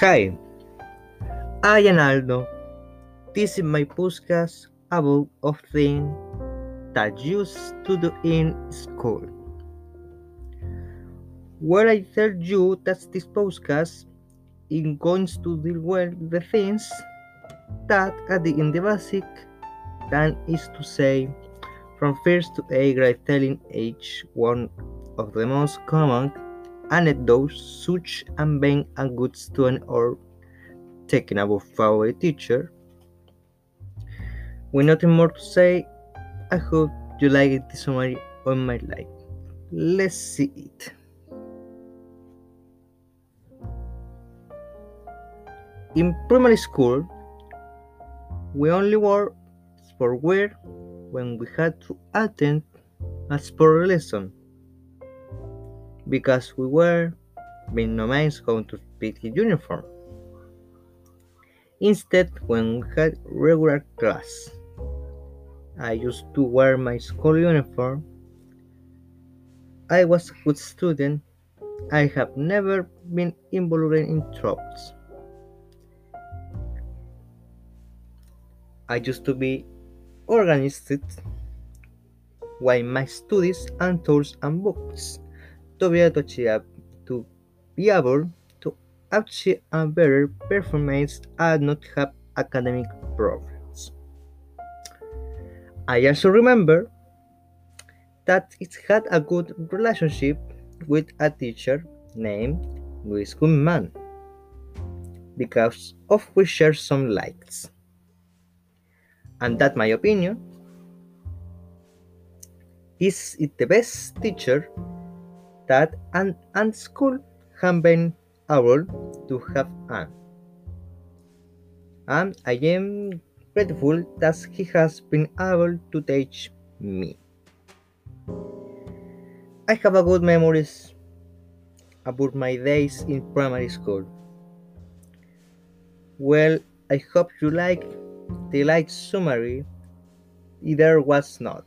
Hi, I am Aldo. This is my podcast about of things that you to do in school. Where I tell you that this podcast is going to deal with the things that are the in the basic than is to say from first to eighth grade telling each one of the most common anecdotes such as being a good student or taking about favorite teacher. With nothing more to say, I hope you like the summary or my like. Let's see it. In primary school, we only wore sport wear when we had to attend a sport lesson because we were being means going to fit in uniform. Instead, when we had regular class, I used to wear my school uniform. I was a good student. I have never been involved in troubles. I used to be organized while my studies and tools and books to be able to to be able to achieve a better performance and not have academic problems. I also remember that it had a good relationship with a teacher named Luis Guzman because of we share some likes. And that my opinion is it the best teacher that an, an school have been able to have an. And I am grateful that he has been able to teach me. I have a good memories about my days in primary school. Well, I hope you like the light summary. Either was not.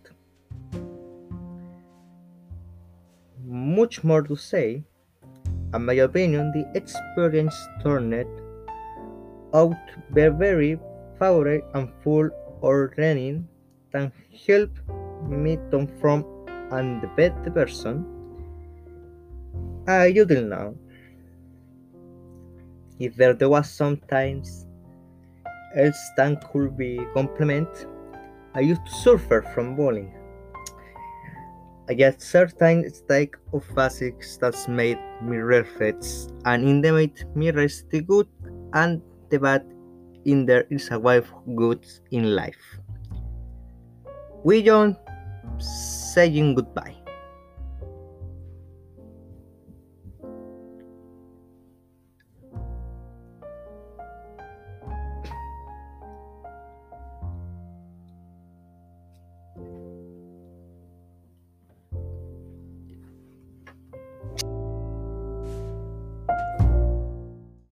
much more to say. In my opinion, the experience turned out very favorable and full or learning that help me to from and the better person I do now. If there was sometimes else than could be compliment, I used to suffer from bullying. I get certain stake of physics that's made me reflect and indicate me rest the good and the bad in there is a of good in life. We don't saying goodbye.